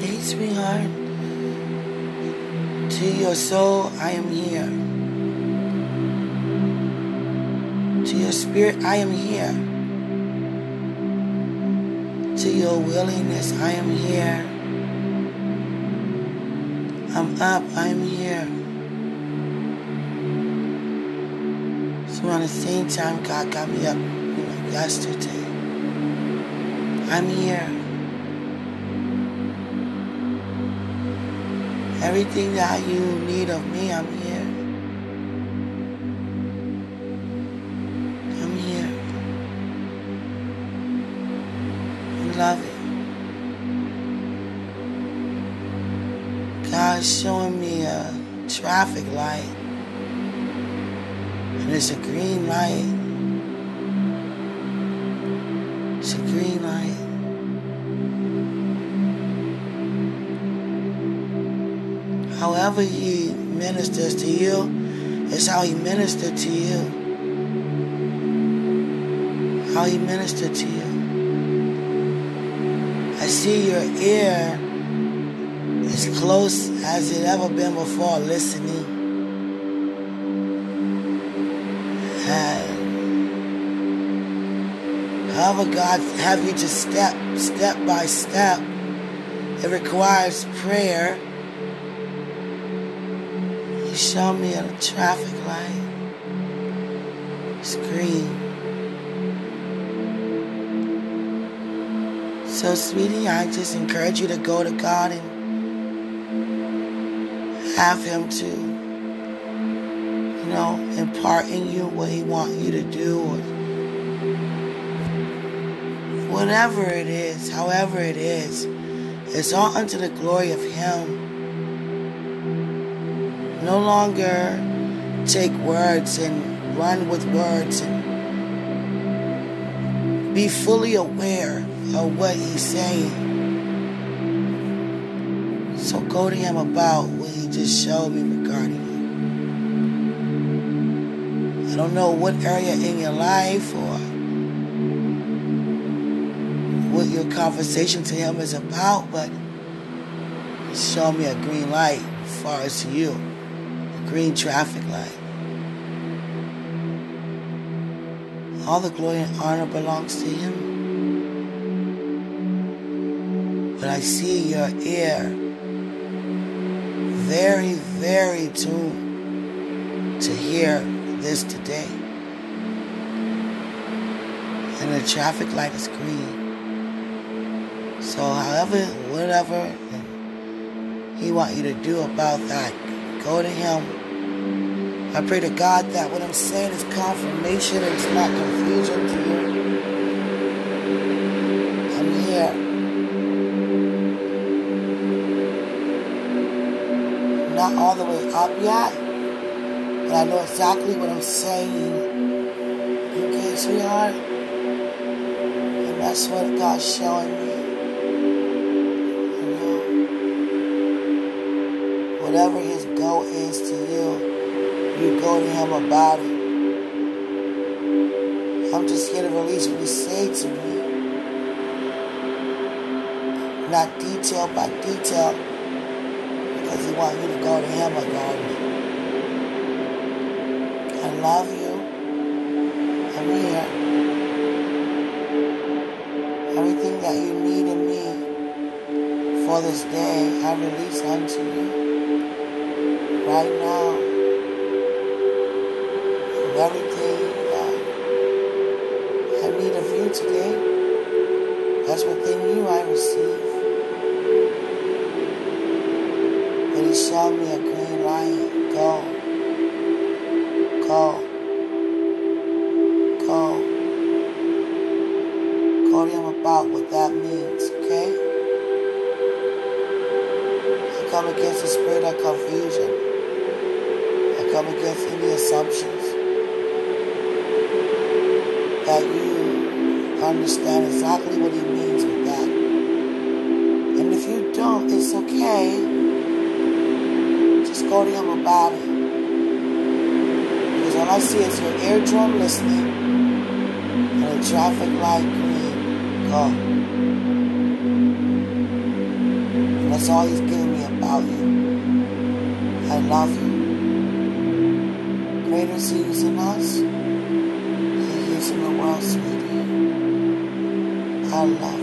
Hey, sweetheart. To your soul, I am here. To your spirit, I am here. To your willingness, I am here. I'm up, I am here. So around the same time, God got me up you know, yesterday. I'm here. Everything that you need of me, I'm here. I'm here. I love it. God's showing me a traffic light. And it's a green light. It's a green light. However he ministers to you is how he ministered to you. How he ministered to you. I see your ear as close as it ever been before listening. However God have you to step, step by step, it requires prayer. Showed me a traffic light. Green. So, sweetie, I just encourage you to go to God and have Him to, you know, impart in you what He wants you to do, or whatever it is, however it is. It's all unto the glory of Him. No longer take words and run with words and be fully aware of what he's saying. So go to him about what he just showed me regarding you. I don't know what area in your life or what your conversation to him is about, but show me a green light as far as you. Green traffic light. All the glory and honor belongs to him. But I see your ear very, very tuned to hear this today. And the traffic light is green. So however, whatever he want you to do about that, go to him. I pray to God that what I'm saying is confirmation and it's not confusion to you. I'm here. not all the way up yet, but I know exactly what I'm saying. Okay, sweetheart? And that's what God's showing me. You know? Whatever His goal is to you, you go to Him about it. I'm just here to release what He said to me. Not detail by detail because he wants you to go to him about it. I love you. I'm here. Everything that you need in me for this day, I release unto you right now. And everything that I need of you today, that's within you I receive. But he showed me a green light. Go. Go. Go. Go him about what that means, okay? I come against the spirit of confusion. I come against any assumptions understand exactly what he means with that. And if you don't, it's okay Just go to him about it. Because all I see is your eardrum listening and a traffic light green. Go. And That's all he's giving me about you. I love you. Greater is he in us than he is in the world, sweetie. I love